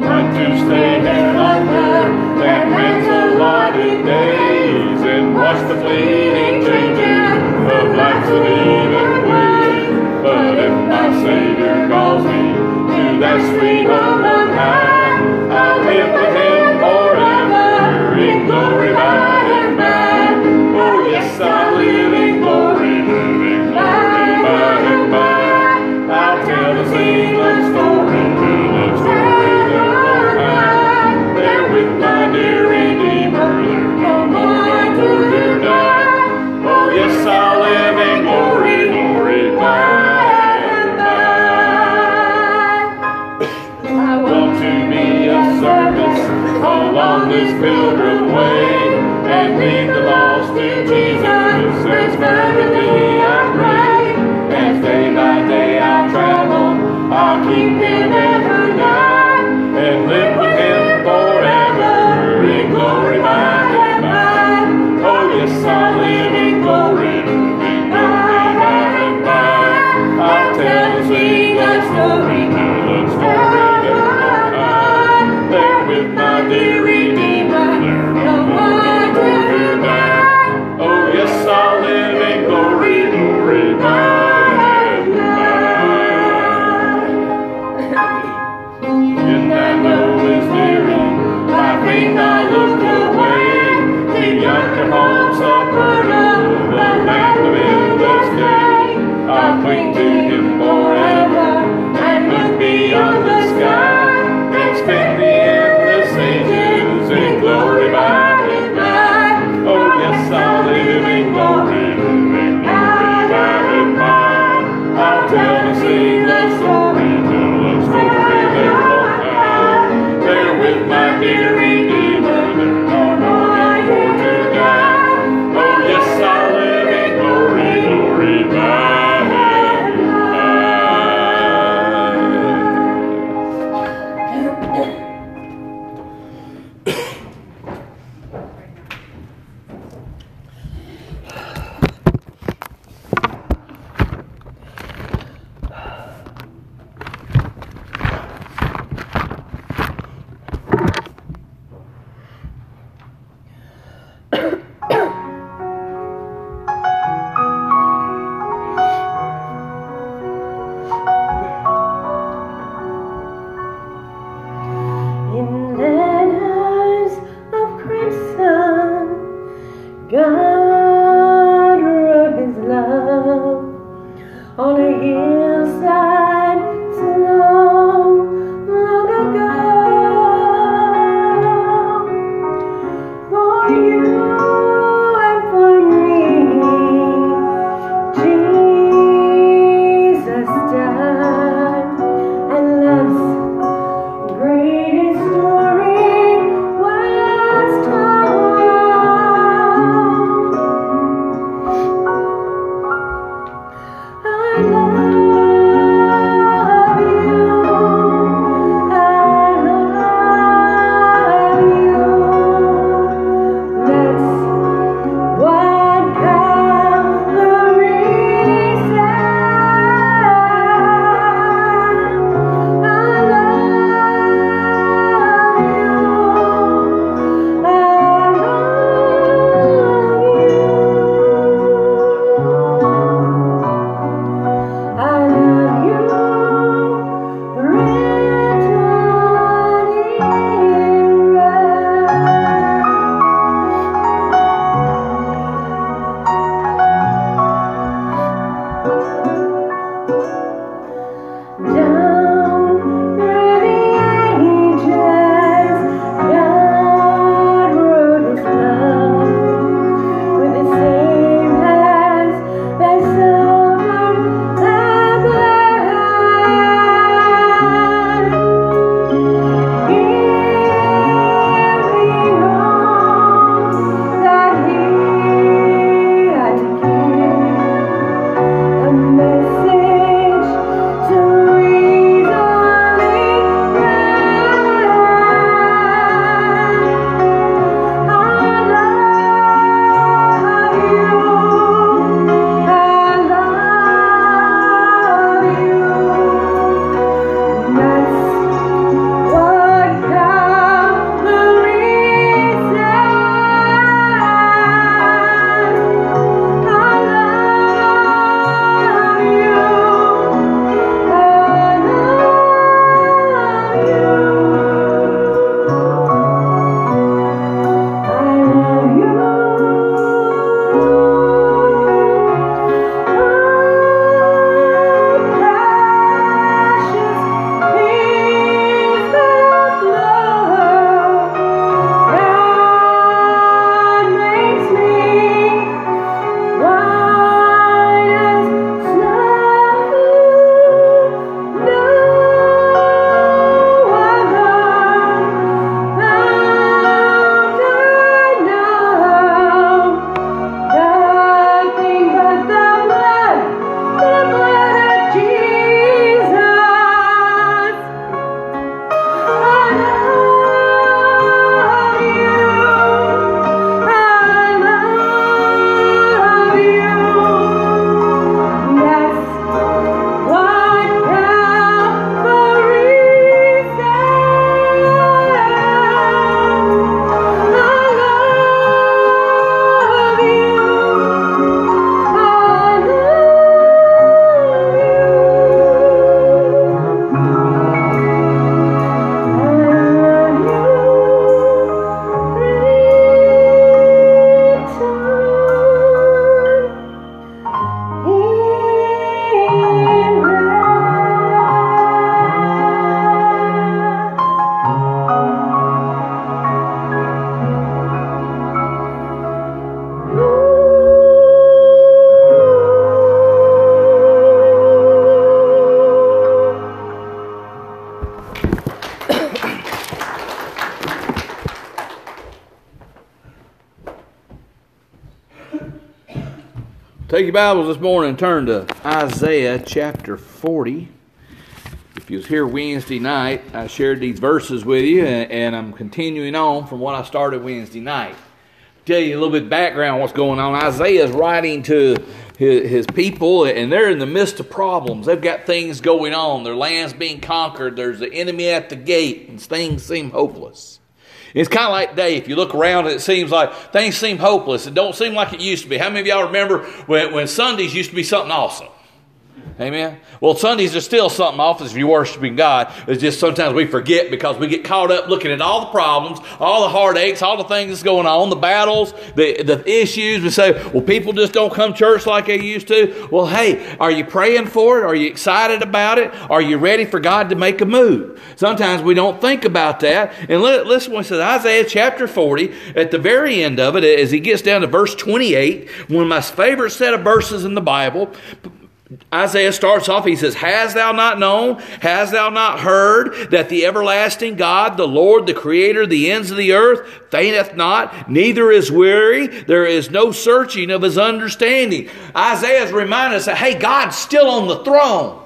Not to stay here longer than and watch the fleeting of life's uneven. But if my Savior calls me sweet Your Bibles this morning turn to Isaiah chapter 40. If you was here Wednesday night, I shared these verses with you, and I'm continuing on from what I started Wednesday night. Tell you a little bit background what's going on. Isaiah is writing to his people, and they're in the midst of problems. They've got things going on. Their land's being conquered. There's the enemy at the gate, and things seem hopeless. It's kind of like today. If you look around, it seems like things seem hopeless. It don't seem like it used to be. How many of y'all remember when, when Sundays used to be something awesome? Amen. Well, Sundays are still something off if you're worshiping God. It's just sometimes we forget because we get caught up looking at all the problems, all the heartaches, all the things that's going on, the battles, the, the issues. We say, well, people just don't come church like they used to. Well, hey, are you praying for it? Are you excited about it? Are you ready for God to make a move? Sometimes we don't think about that. And listen what it says Isaiah chapter 40, at the very end of it, as he gets down to verse 28, one of my favorite set of verses in the Bible. Isaiah starts off, he says, Has thou not known, has thou not heard that the everlasting God, the Lord, the Creator, the ends of the earth, fainteth not, neither is weary, there is no searching of his understanding. Isaiah is reminding us that, hey, God's still on the throne.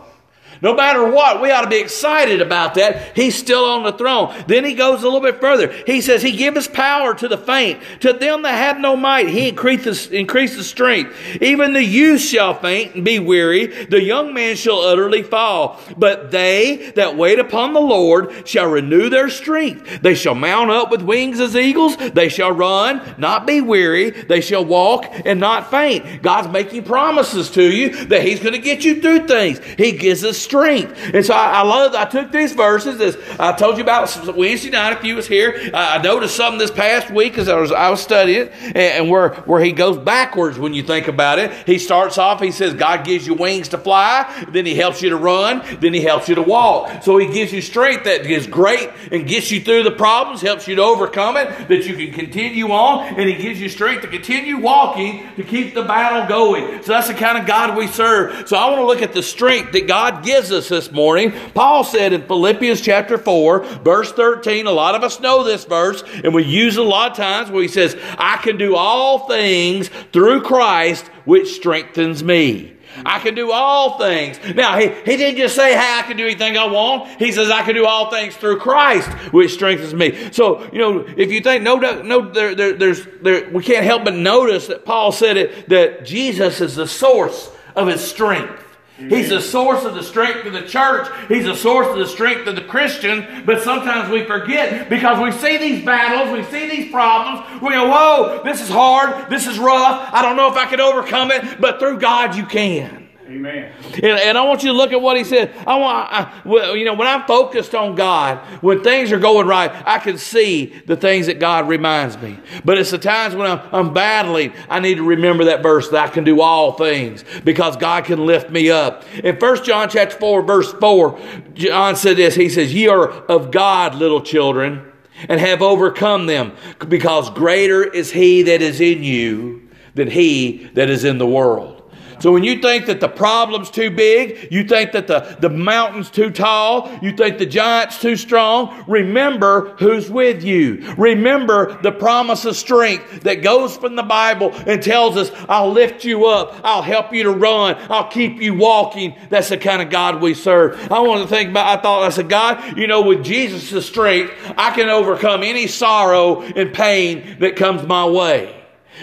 No matter what, we ought to be excited about that. He's still on the throne. Then he goes a little bit further. He says, He giveth power to the faint. To them that have no might, He increases, increases strength. Even the youth shall faint and be weary. The young man shall utterly fall. But they that wait upon the Lord shall renew their strength. They shall mount up with wings as eagles. They shall run, not be weary. They shall walk and not faint. God's making promises to you that He's going to get you through things. He gives us strength. And so I, I love, I took these verses as I told you about Wednesday night if you was here. I, noticed something this past week as I was, I was studying and, and where, where he goes backwards when you think about it. He starts off, he says, God gives you wings to fly, then he helps you to run, then he helps you to walk. So he gives you strength that is great and gets you through the problems, helps you to overcome it, that you can continue on, and he gives you strength to continue walking to keep the battle going. So that's the kind of God we serve. So I want to look at the strength that God gives gives us this morning. Paul said in Philippians chapter 4, verse 13, a lot of us know this verse, and we use it a lot of times where he says, I can do all things through Christ, which strengthens me. I can do all things. Now, he, he didn't just say, hey, I can do anything I want. He says, I can do all things through Christ, which strengthens me. So, you know, if you think, no, no, there, there, there's, there, we can't help but notice that Paul said it, that Jesus is the source of his strength. He's the source of the strength of the church. He's the source of the strength of the Christian. But sometimes we forget because we see these battles, we see these problems. We go, whoa, this is hard. This is rough. I don't know if I could overcome it. But through God, you can. Amen. And, and, I want you to look at what he said. I want, I, you know, when I'm focused on God, when things are going right, I can see the things that God reminds me. But it's the times when I'm, I'm battling, I need to remember that verse that I can do all things because God can lift me up. In 1 John chapter 4, verse 4, John said this. He says, Ye are of God, little children, and have overcome them, because greater is he that is in you than he that is in the world. So when you think that the problem's too big, you think that the, the mountain's too tall, you think the giant's too strong, remember who's with you. Remember the promise of strength that goes from the Bible and tells us, I'll lift you up, I'll help you to run, I'll keep you walking. That's the kind of God we serve. I want to think about, I thought, I said, God, you know, with Jesus' strength, I can overcome any sorrow and pain that comes my way.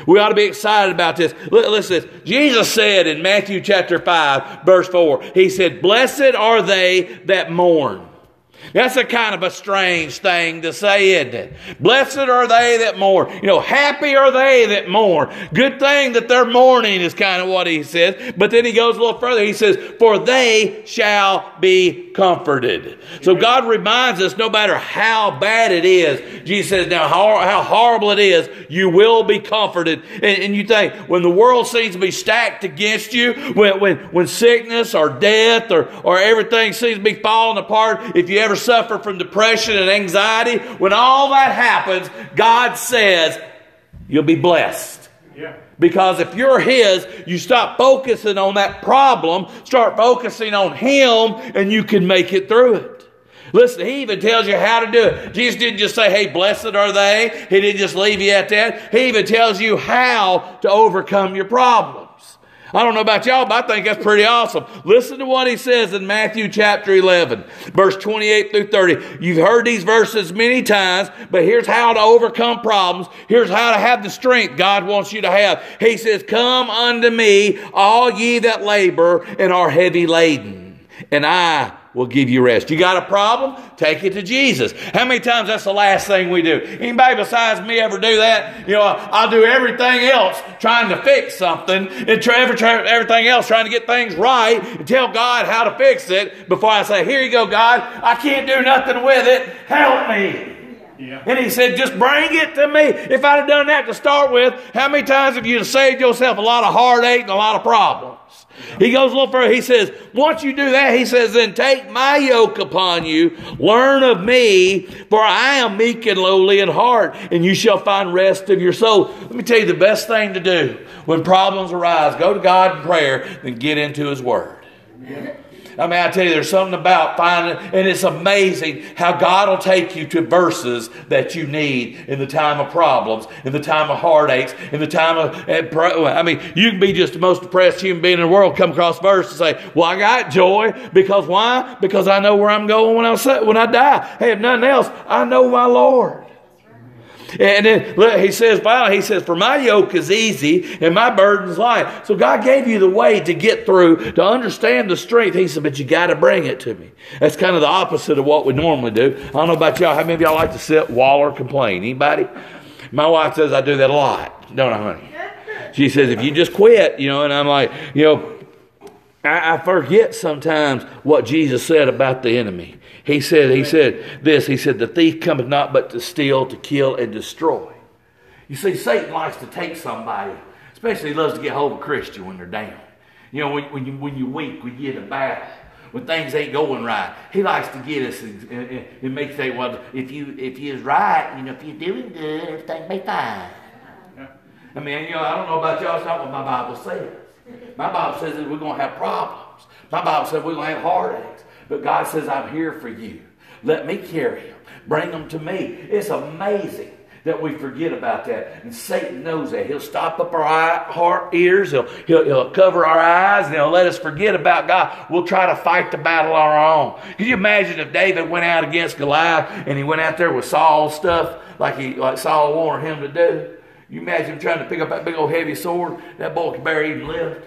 We ought to be excited about this. Listen, Jesus said in Matthew chapter 5, verse 4, He said, Blessed are they that mourn. That's a kind of a strange thing to say, isn't it? Blessed are they that mourn. You know, happy are they that mourn. Good thing that they're mourning is kind of what he says. But then he goes a little further. He says, For they shall be comforted. So God reminds us no matter how bad it is, Jesus says, Now, how, how horrible it is, you will be comforted. And, and, you think, when the world seems to be stacked against you, when, when, when sickness or death or, or everything seems to be falling apart, if you ever suffer from depression and anxiety, when all that happens, God says, you'll be blessed. Yeah. Because if you're His, you stop focusing on that problem, start focusing on Him, and you can make it through it. Listen, He even tells you how to do it. Jesus didn't just say, hey, blessed are they. He didn't just leave you at that. He even tells you how to overcome your problems. I don't know about y'all, but I think that's pretty awesome. Listen to what he says in Matthew chapter 11, verse 28 through 30. You've heard these verses many times, but here's how to overcome problems. Here's how to have the strength God wants you to have. He says, Come unto me, all ye that labor and are heavy laden, and I will give you rest. You got a problem? Take it to Jesus. How many times that's the last thing we do? Anybody besides me ever do that? You know, I'll do everything else trying to fix something and try, everything else trying to get things right and tell God how to fix it before I say, here you go, God. I can't do nothing with it. Help me. Yeah. And he said, just bring it to me. If I'd have done that to start with, how many times have you saved yourself a lot of heartache and a lot of problems? He goes a little further. He says, once you do that, he says, then take my yoke upon you, learn of me, for I am meek and lowly in heart, and you shall find rest of your soul. Let me tell you the best thing to do when problems arise, go to God in prayer, then get into his word. Yeah. I mean, I tell you, there's something about finding, and it's amazing how God will take you to verses that you need in the time of problems, in the time of heartaches, in the time of, eh, I mean, you can be just the most depressed human being in the world, come across verse and say, well, I got joy, because why? Because I know where I'm going when I, when I die. Hey, if nothing else, I know my Lord. And then look, he says, finally, he says, For my yoke is easy and my burden's light. So God gave you the way to get through, to understand the strength. He said, But you got to bring it to me. That's kind of the opposite of what we normally do. I don't know about y'all. How many of y'all like to sit, wall, or complain? Anybody? My wife says I do that a lot, don't I, honey? She says, If you just quit, you know, and I'm like, you know, I, I forget sometimes what Jesus said about the enemy. He said, he said this, he said, the thief cometh not but to steal, to kill, and destroy. You see, Satan likes to take somebody, especially he loves to get hold of a Christian when they're down. You know, when, when, you, when you're weak, when you get a battle, when things ain't going right, he likes to get us and, and, and make say, well, if you if you's right, you know, if you're doing good, everything may fine. I mean, you know, I don't know about y'all, it's not what my Bible says. My Bible says that we're going to have problems. My Bible says we're going to have heartaches. But God says, I'm here for you. Let me carry them. Bring them to me. It's amazing that we forget about that. And Satan knows that. He'll stop up our eye, heart, ears. He'll, he'll, he'll cover our eyes and he'll let us forget about God. We'll try to fight the battle on our own. Can you imagine if David went out against Goliath and he went out there with Saul's stuff like he like Saul wanted him to do? You imagine him trying to pick up that big old heavy sword. That boy could barely even lift.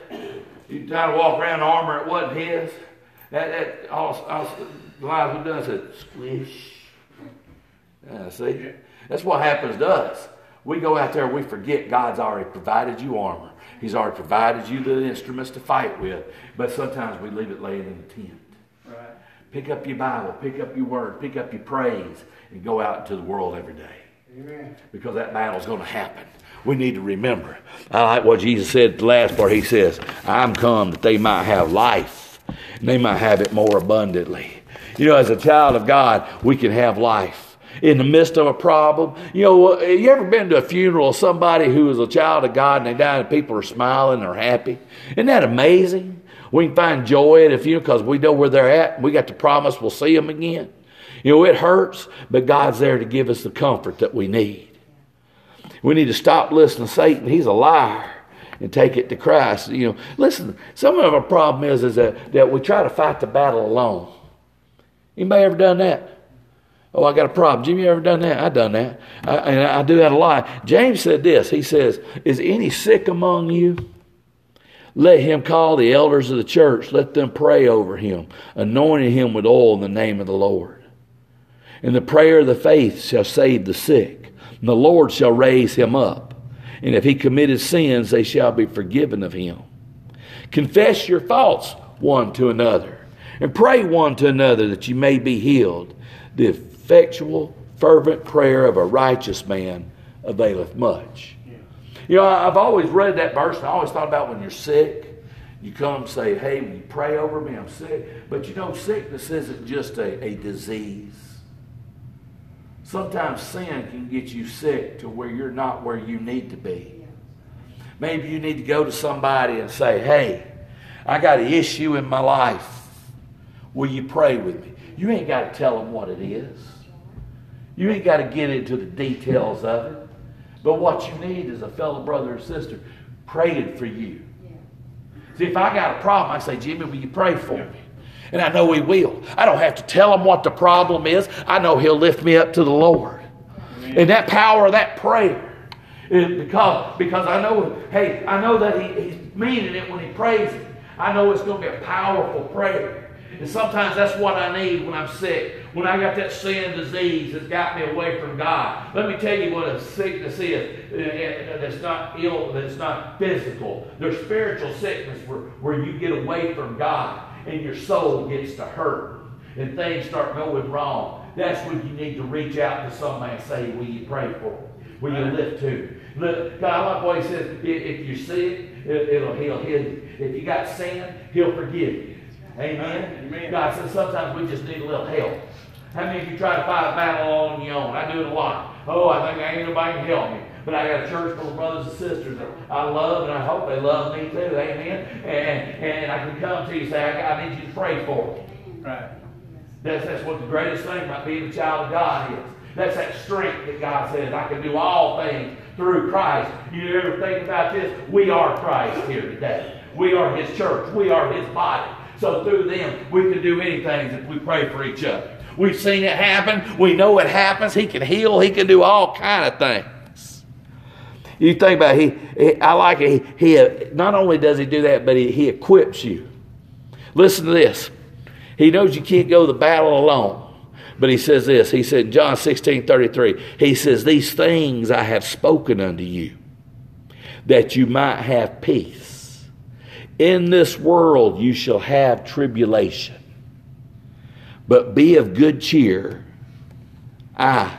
He tried to walk around in armor. It wasn't his. That, that all, all Goliath would do said, squish. Yeah, see? That's what happens to us. We go out there, we forget God's already provided you armor. He's already provided you the instruments to fight with. But sometimes we leave it laying in the tent. Right. Pick up your Bible, pick up your word, pick up your praise, and go out into the world every day. Amen. Because that battle's going to happen. We need to remember. I like what Jesus said the last part. He says, I'm come that they might have life and they might have it more abundantly. You know, as a child of God, we can have life in the midst of a problem. You know, uh, you ever been to a funeral of somebody who was a child of God and they died and people are smiling, they're happy? Isn't that amazing? We can find joy at a funeral because we know where they're at. We got the promise we'll see them again. You know, it hurts, but God's there to give us the comfort that we need. We need to stop listening to Satan. He's a liar and take it to Christ. You know, listen, some of our problem is, is that, that we try to fight the battle alone. Anybody ever done that? Oh, I got a problem. Jimmy, you ever done that? I done that. I, and I do that a lot. James said this. He says, Is any sick among you? Let him call the elders of the church. Let them pray over him, anointing him with oil in the name of the Lord. And the prayer of the faith shall save the sick, and the Lord shall raise him up and if he committed sins, they shall be forgiven of him. Confess your faults one to another, and pray one to another that you may be healed. The effectual, fervent prayer of a righteous man availeth much. You know, I've always read that verse, and I always thought about when you're sick. You come say, Hey, will you pray over me? I'm sick. But you know, sickness isn't just a, a disease. Sometimes sin can get you sick to where you're not where you need to be. Maybe you need to go to somebody and say, Hey, I got an issue in my life. Will you pray with me? You ain't got to tell them what it is. You ain't got to get into the details of it. But what you need is a fellow brother or sister praying for you. See, if I got a problem, I say, Jimmy, will you pray for me? And I know he will. I don't have to tell him what the problem is. I know he'll lift me up to the Lord. And that power of that prayer is because, because I know, hey, I know that he, he's meaning it when he prays it. I know it's going to be a powerful prayer. And sometimes that's what I need when I'm sick. When I got that sin disease that's got me away from God. Let me tell you what a sickness is uh, that's not ill, that's not physical. There's spiritual sickness where, where you get away from God and your soul gets to hurt and things start going wrong. That's when you need to reach out to somebody and say, Will you pray for me? Will you lift to? Look, God, like what he says, if you're sick, it'll heal you. If you got sin, he'll forgive you. Amen. Amen. God says sometimes we just need a little help. How many of you try to fight a battle on your own? I do it a lot. Oh, I think I ain't nobody can help me. But I got a church full of brothers and sisters that I love, and I hope they love me too. Amen. And, and I can come to you and say, I, I need you to pray for me. Right. That's, that's what the greatest thing about being a child of God is. That's that strength that God says, I can do all things through Christ. You ever think about this? We are Christ here today. We are His church. We are His body. So through them, we can do anything if we pray for each other. We've seen it happen. We know it happens. He can heal. He can do all kind of things. You think about it, he, he I like it. He, he, not only does he do that, but he, he equips you. Listen to this. He knows you can't go to the battle alone. But he says this. He said, John 16, 33, he says, These things I have spoken unto you, that you might have peace. In this world you shall have tribulation, but be of good cheer. I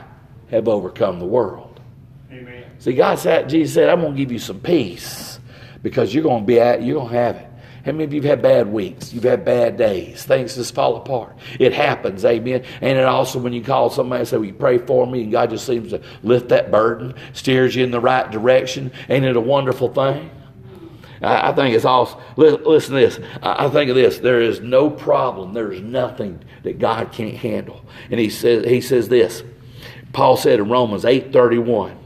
have overcome the world. See, God said, Jesus said, I'm going to give you some peace because you're going to be at, you're going to have it. How many of you have had bad weeks? You've had bad days. Things just fall apart. It happens, amen. And it also, when you call somebody and say, Will you pray for me? And God just seems to lift that burden, steers you in the right direction. Ain't it a wonderful thing? I, I think it's awesome. Listen to this. I, I think of this. There is no problem. There is nothing that God can't handle. And he says, he says this. Paul said in Romans 8:31,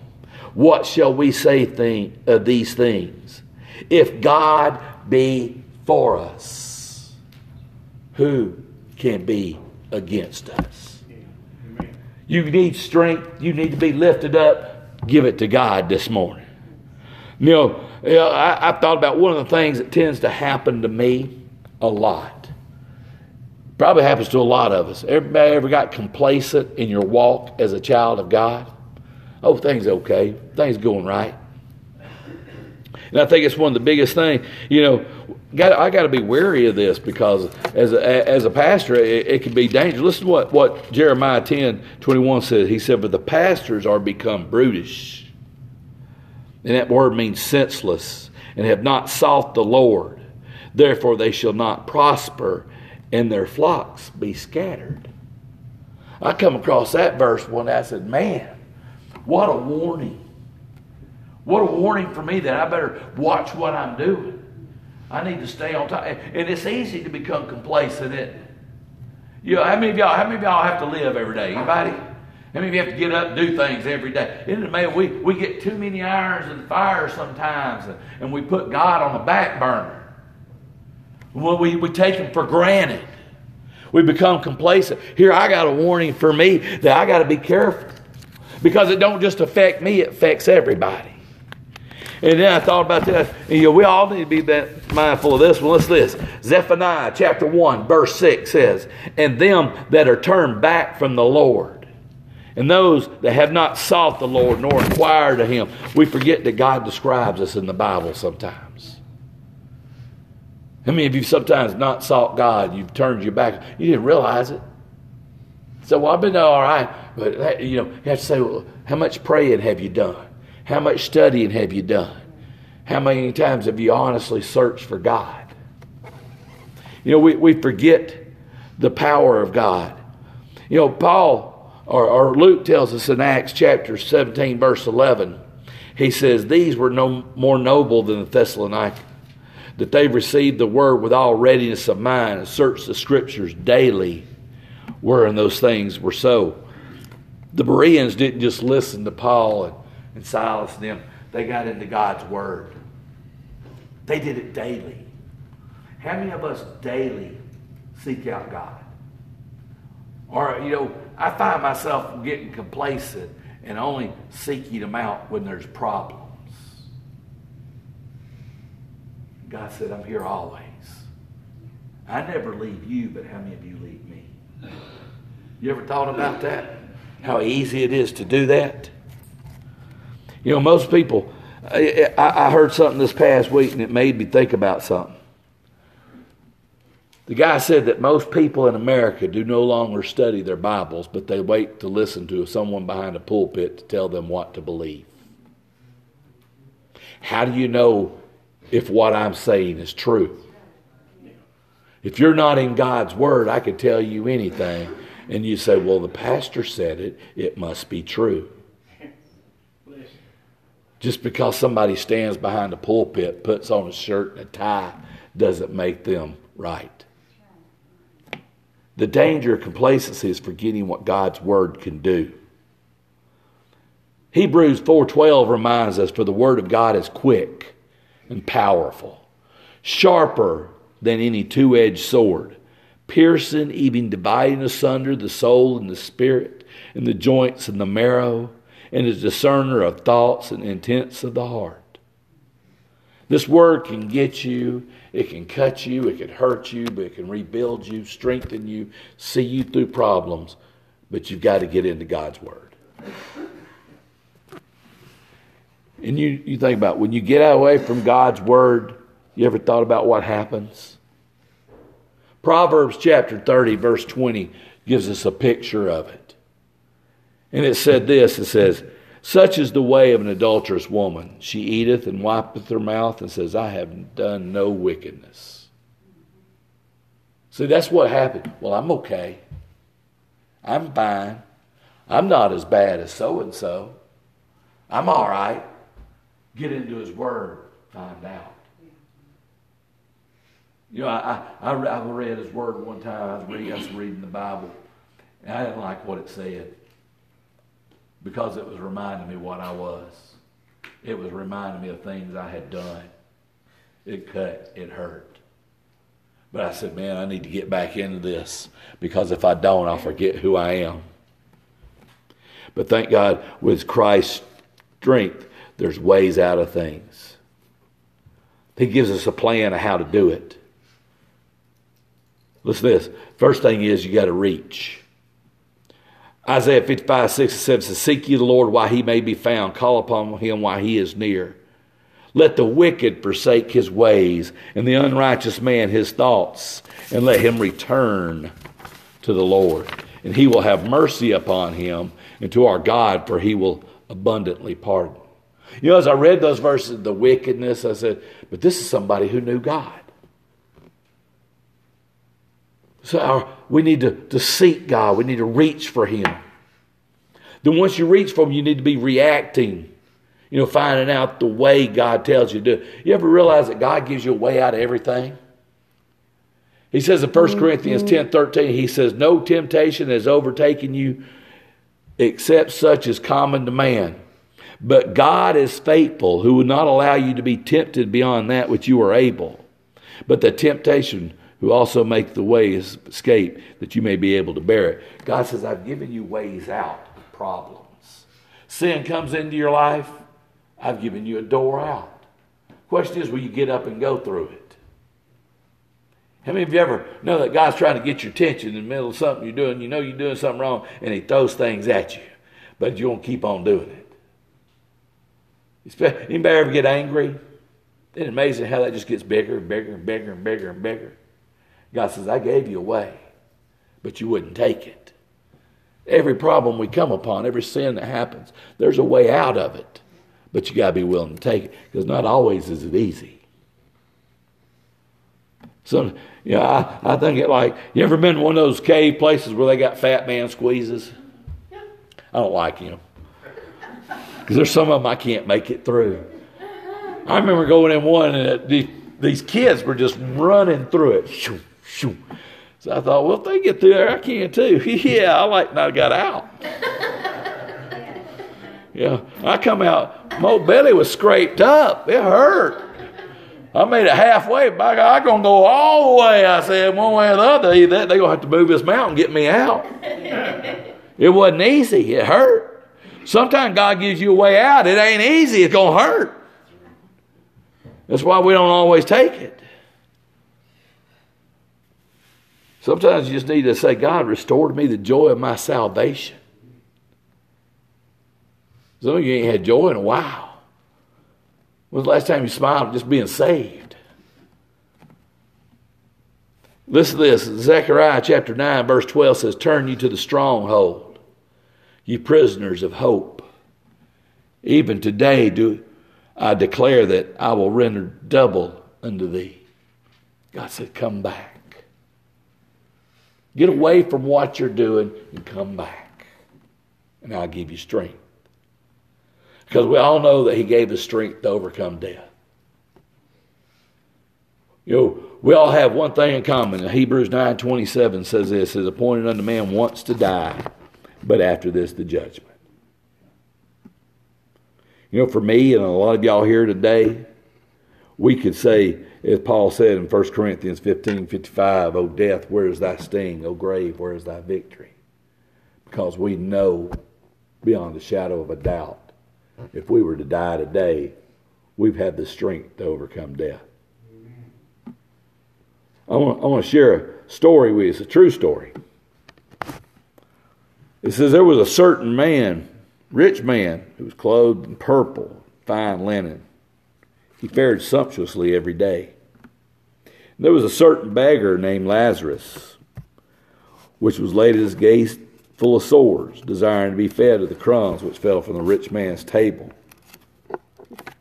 "What shall we say thing, of these things? If God be for us, who can be against us?" You need strength. You need to be lifted up. Give it to God this morning. You know, you know, I, I thought about one of the things that tends to happen to me a lot. Probably happens to a lot of us. Everybody ever got complacent in your walk as a child of God? Oh, things okay. Things going right. And I think it's one of the biggest things. You know, got, I got to be wary of this because as a, as a pastor, it, it can be dangerous. Listen to what, what Jeremiah 10 21 says. He said, But the pastors are become brutish and that word means senseless, and have not sought the Lord. Therefore they shall not prosper, and their flocks be scattered. I come across that verse one. I said, Man, what a warning. What a warning for me that I better watch what I'm doing. I need to stay on top. And it's easy to become complacent, isn't it? You know, how many of y'all, how many of y'all have to live every day? Anybody? How many of you have to get up and do things every day? Isn't it amazing? We, we get too many irons in the fire sometimes, and, and we put God on the back burner. Well, we, we take Him for granted. We become complacent. Here, I got a warning for me that I got to be careful because it don't just affect me; it affects everybody. And then I thought about that. You know, we all need to be that mindful of this. Well, let's this. Zephaniah chapter 1, verse 6 says, And them that are turned back from the Lord and those that have not sought the Lord nor inquired of Him. We forget that God describes us in the Bible sometimes. How many of you've sometimes not sought God? You've turned your back. You didn't realize it. So, well, I've been all right. But, you know, you have to say, well, how much praying have you done? How much studying have you done? How many times have you honestly searched for God? You know, we, we forget the power of God. You know, Paul or, or Luke tells us in Acts chapter 17, verse 11, he says, These were no more noble than the Thessalonians, that they received the word with all readiness of mind and searched the scriptures daily, wherein those things were so. The Bereans didn't just listen to Paul and, and Silas and them, they got into God's word. They did it daily. How many of us daily seek out God? Or, you know, I find myself getting complacent and only seeking Him out when there's problems. God said, I'm here always. I never leave you, but how many of you leave me? You ever thought about that? How easy it is to do that? You know, most people, I, I heard something this past week and it made me think about something. The guy said that most people in America do no longer study their Bibles, but they wait to listen to someone behind a pulpit to tell them what to believe. How do you know if what I'm saying is true? If you're not in God's Word, I could tell you anything, and you say, Well, the pastor said it, it must be true. Just because somebody stands behind a pulpit, puts on a shirt and a tie, doesn't make them right. The danger of complacency is forgetting what God's word can do. Hebrews 4:12 reminds us for the word of God is quick and powerful, sharper than any two-edged sword, piercing even dividing asunder the soul and the spirit and the joints and the marrow and is discerner of thoughts and intents of the heart. This word can get you, it can cut you, it can hurt you, but it can rebuild you, strengthen you, see you through problems. But you've got to get into God's word. And you, you think about when you get away from God's word, you ever thought about what happens? Proverbs chapter 30, verse 20, gives us a picture of it. And it said this it says, such is the way of an adulterous woman. She eateth and wipeth her mouth and says, I have done no wickedness. See, that's what happened. Well, I'm okay. I'm fine. I'm not as bad as so and so. I'm all right. Get into his word, find out. You know, I, I, I read his word one time. I was, reading, I was reading the Bible, and I didn't like what it said because it was reminding me what I was. It was reminding me of things I had done. It cut, it hurt. But I said, man, I need to get back into this because if I don't, I'll forget who I am. But thank God, with Christ's strength, there's ways out of things. He gives us a plan of how to do it. Listen to this. First thing is you got to reach. Isaiah 55, 6 and 7 says, Seek ye the Lord while he may be found, call upon him while he is near. Let the wicked forsake his ways, and the unrighteous man his thoughts, and let him return to the Lord. And he will have mercy upon him, and to our God, for he will abundantly pardon. You know, as I read those verses, the wickedness, I said, but this is somebody who knew God. So our, we need to, to seek God. We need to reach for Him. Then once you reach for Him, you need to be reacting. You know, finding out the way God tells you to do. You ever realize that God gives you a way out of everything? He says in 1 mm-hmm. Corinthians 10 13, he says, No temptation has overtaken you except such as common to man. But God is faithful, who would not allow you to be tempted beyond that which you are able. But the temptation who also make the way escape that you may be able to bear it. God says, I've given you ways out of problems. Sin comes into your life, I've given you a door out. Question is, will you get up and go through it? How many of you ever know that God's trying to get your attention in the middle of something you're doing? You know you're doing something wrong, and He throws things at you, but you won't keep on doing it. Anybody ever get angry? Isn't it amazing how that just gets bigger and bigger and bigger and bigger and bigger? God says, I gave you a way, but you wouldn't take it. Every problem we come upon, every sin that happens, there's a way out of it, but you got to be willing to take it because not always is it easy. So, you know, I, I think it like, you ever been to one of those cave places where they got fat man squeezes? I don't like them because there's some of them I can't make it through. I remember going in one and these, these kids were just running through it. Shoo. So I thought, well, if they get through there, I can too. yeah, I like not got out. yeah, I come out, my belly was scraped up. It hurt. I made it halfway. By God, I'm gonna go all the way. I said one way or the other. Either that they're gonna have to move this mountain, and get me out. it wasn't easy. It hurt. Sometimes God gives you a way out. It ain't easy. It's gonna hurt. That's why we don't always take it. Sometimes you just need to say, God, restore to me the joy of my salvation. Some of you ain't had joy in a while. When's the last time you smiled just being saved? Listen to this. Zechariah chapter 9, verse 12 says, Turn you to the stronghold, ye prisoners of hope. Even today do I declare that I will render double unto thee. God said, Come back. Get away from what you're doing and come back. And I'll give you strength. Because we all know that he gave us strength to overcome death. You know, we all have one thing in common. Hebrews 9 27 says this is appointed unto man once to die, but after this the judgment. You know, for me and a lot of y'all here today, we could say, as Paul said in 1 Corinthians 15 55, O death, where is thy sting? O grave, where is thy victory? Because we know beyond the shadow of a doubt if we were to die today, we've had the strength to overcome death. I want, I want to share a story with you. It's a true story. It says there was a certain man, rich man, who was clothed in purple, fine linen. He fared sumptuously every day. And there was a certain beggar named Lazarus, which was laid at his gate full of sores, desiring to be fed of the crumbs which fell from the rich man's table.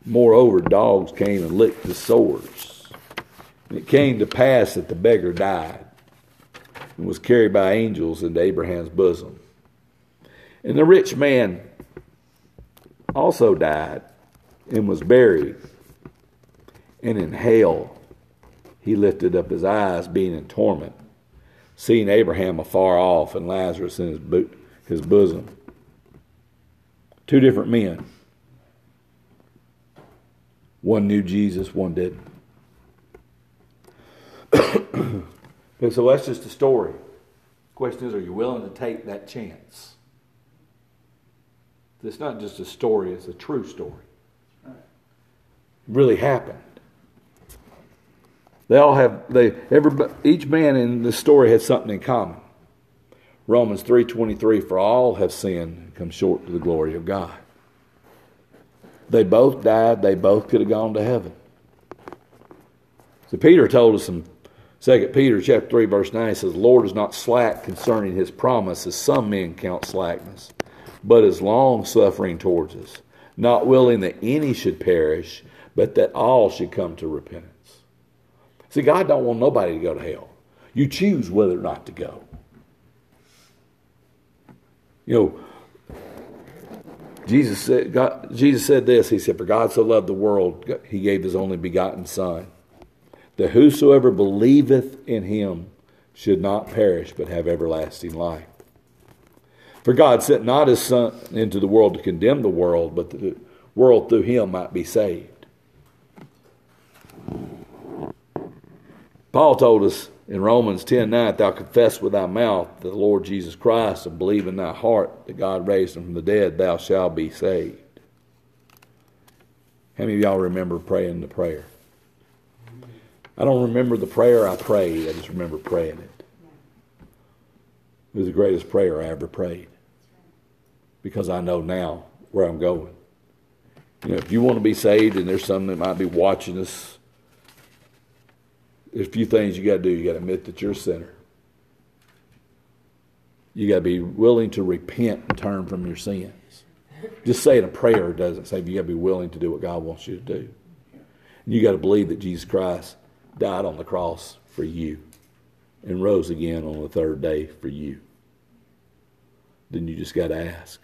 Moreover, dogs came and licked his sores. And it came to pass that the beggar died and was carried by angels into Abraham's bosom. And the rich man also died and was buried. And in hell he lifted up his eyes, being in torment seeing Abraham afar off and Lazarus in his, bo- his bosom. Two different men. One knew Jesus, one didn't. okay, so that's just a story. The question is, are you willing to take that chance? It's not just a story, it's a true story. It really happened. They all have they every each man in the story had something in common. Romans 3:23 for all have sinned and come short to the glory of God. They both died, they both could have gone to heaven. So Peter told us in 2 Peter chapter 3 verse 9 he says, "Lord is not slack concerning his promise as some men count slackness, but is long suffering towards us, not willing that any should perish, but that all should come to repentance." See, God don't want nobody to go to hell. You choose whether or not to go. You know, Jesus said, God, Jesus said this. He said, For God so loved the world, he gave his only begotten Son, that whosoever believeth in him should not perish, but have everlasting life. For God sent not his Son into the world to condemn the world, but the world through him might be saved. Paul told us in Romans 10 9, Thou confess with thy mouth the Lord Jesus Christ and believe in thy heart that God raised him from the dead, thou shalt be saved. How many of y'all remember praying the prayer? I don't remember the prayer I prayed, I just remember praying it. It was the greatest prayer I ever prayed because I know now where I'm going. You know, if you want to be saved and there's some that might be watching us there's a few things you got to do. You got to admit that you're a sinner. You got to be willing to repent and turn from your sins. Just saying a prayer doesn't save you. You got to be willing to do what God wants you to do. And you got to believe that Jesus Christ died on the cross for you and rose again on the third day for you. Then you just got to ask.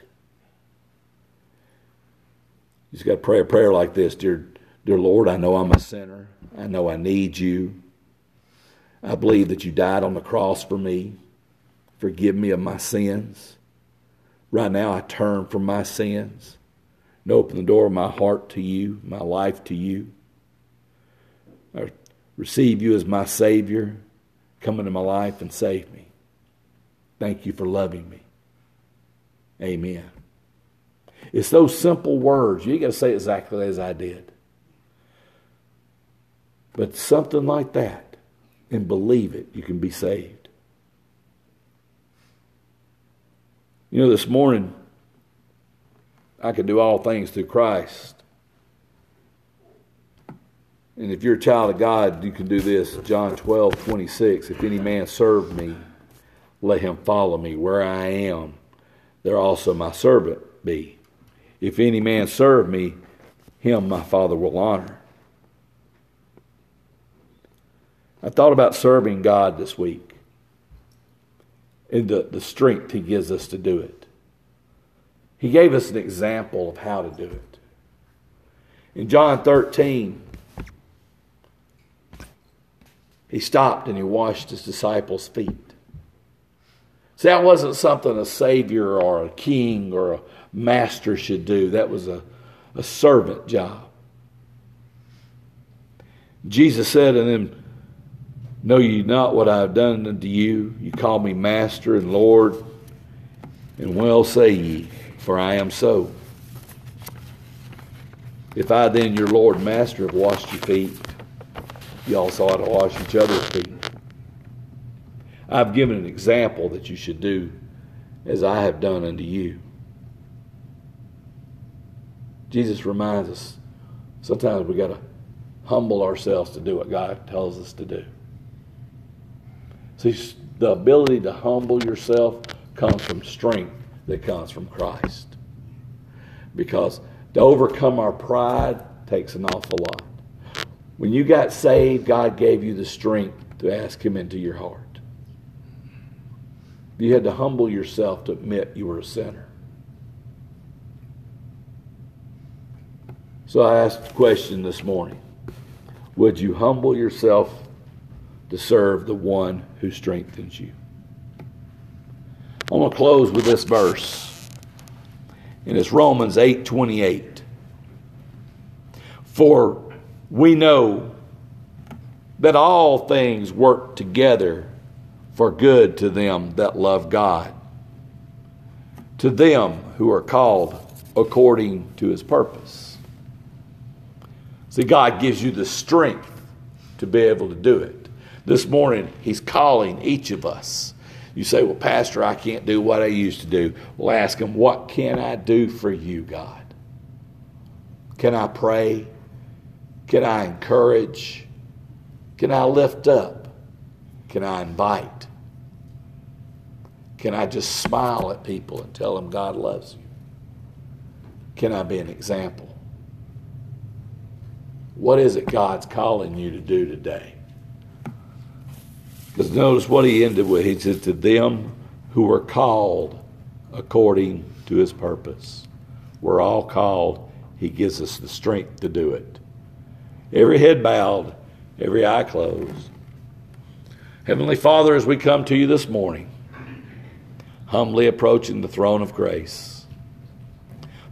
You just got to pray a prayer like this Dear, dear Lord, I know I'm a sinner. I know I need you. I believe that you died on the cross for me. Forgive me of my sins. Right now, I turn from my sins and open the door of my heart to you, my life to you. I receive you as my Savior. Come into my life and save me. Thank you for loving me. Amen. It's those simple words. You got to say exactly as I did. But something like that, and believe it, you can be saved. You know, this morning, I can do all things through Christ. And if you're a child of God, you can do this. John 12, 26. If any man serve me, let him follow me. Where I am, there also my servant be. If any man serve me, him my Father will honor. I thought about serving God this week and the, the strength He gives us to do it. He gave us an example of how to do it. In John 13, he stopped and he washed his disciples' feet. See, that wasn't something a savior or a king or a master should do, that was a, a servant job. Jesus said to them, Know ye not what I have done unto you? You call me Master and Lord, and well say ye, for I am so. If I then, your Lord and Master, have washed your feet, you also ought to wash each other's feet. I've given an example that you should do as I have done unto you. Jesus reminds us sometimes we got to humble ourselves to do what God tells us to do. See, the ability to humble yourself comes from strength that comes from Christ. Because to overcome our pride takes an awful lot. When you got saved, God gave you the strength to ask Him into your heart. You had to humble yourself to admit you were a sinner. So I asked the question this morning Would you humble yourself to serve the one who strengthens you? I'm going to close with this verse. And it's Romans 8 28. For we know that all things work together for good to them that love God, to them who are called according to his purpose. See, God gives you the strength to be able to do it. This morning, he's calling each of us. You say, Well, Pastor, I can't do what I used to do. Well, ask him, What can I do for you, God? Can I pray? Can I encourage? Can I lift up? Can I invite? Can I just smile at people and tell them God loves you? Can I be an example? What is it God's calling you to do today? Because notice what he ended with. He said, To them who are called according to his purpose. We're all called. He gives us the strength to do it. Every head bowed, every eye closed. Heavenly Father, as we come to you this morning, humbly approaching the throne of grace.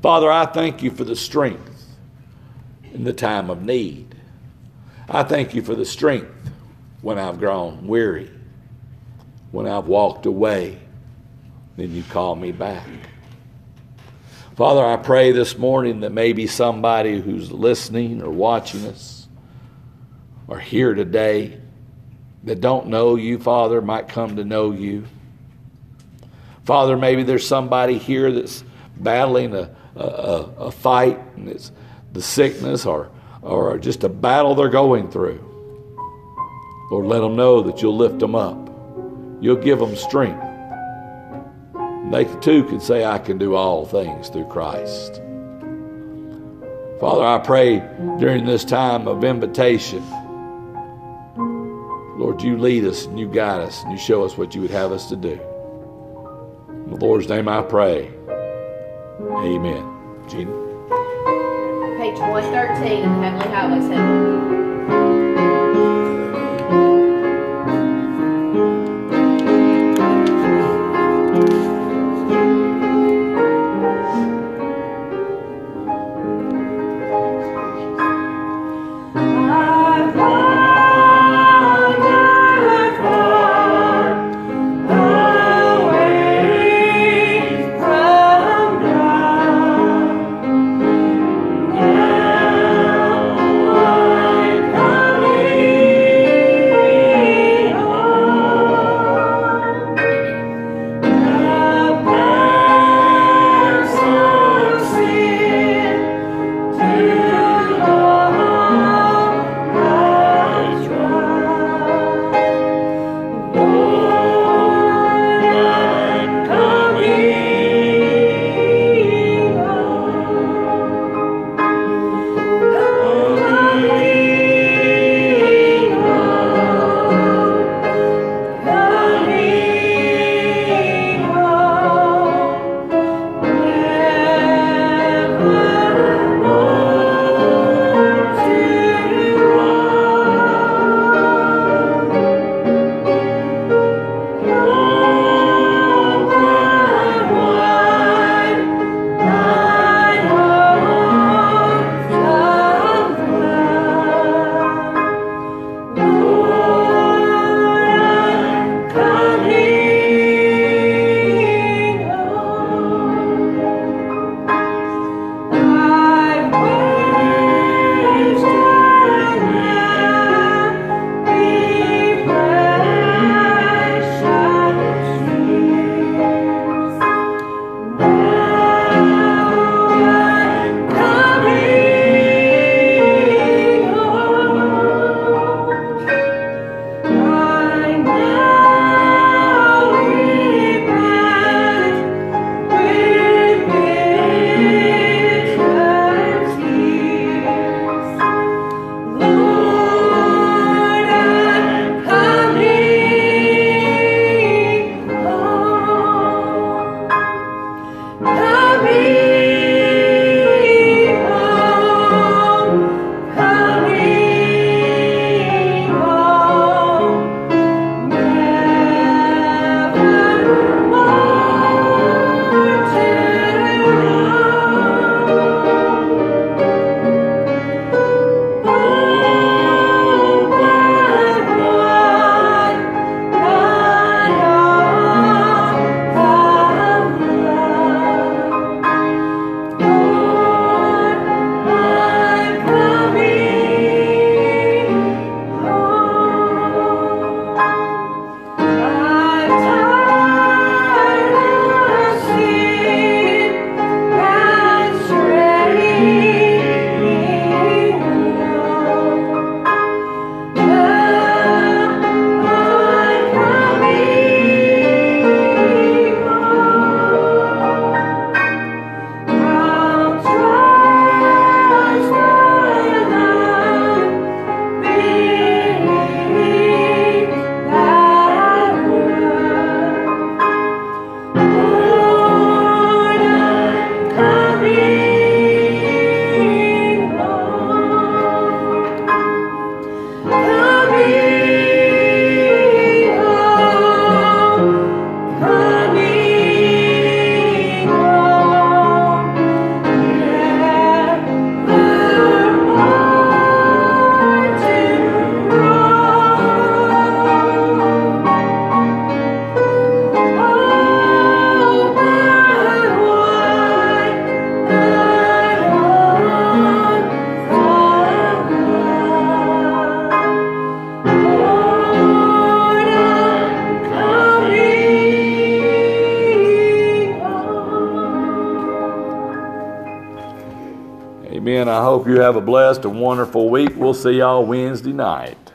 Father, I thank you for the strength in the time of need. I thank you for the strength when I've grown weary, when I've walked away, then you call me back. Father, I pray this morning that maybe somebody who's listening or watching us or here today that don't know you, Father, might come to know you. Father, maybe there's somebody here that's battling a, a, a fight and it's the sickness or, or just a battle they're going through. Lord, let them know that you'll lift them up. You'll give them strength. And they too can say, I can do all things through Christ. Father, I pray during this time of invitation, Lord, you lead us and you guide us and you show us what you would have us to do. In the Lord's name I pray. Amen. Gina? Page 113, Heavenly Highway Center. Hope you have a blessed and wonderful week. We'll see y'all Wednesday night.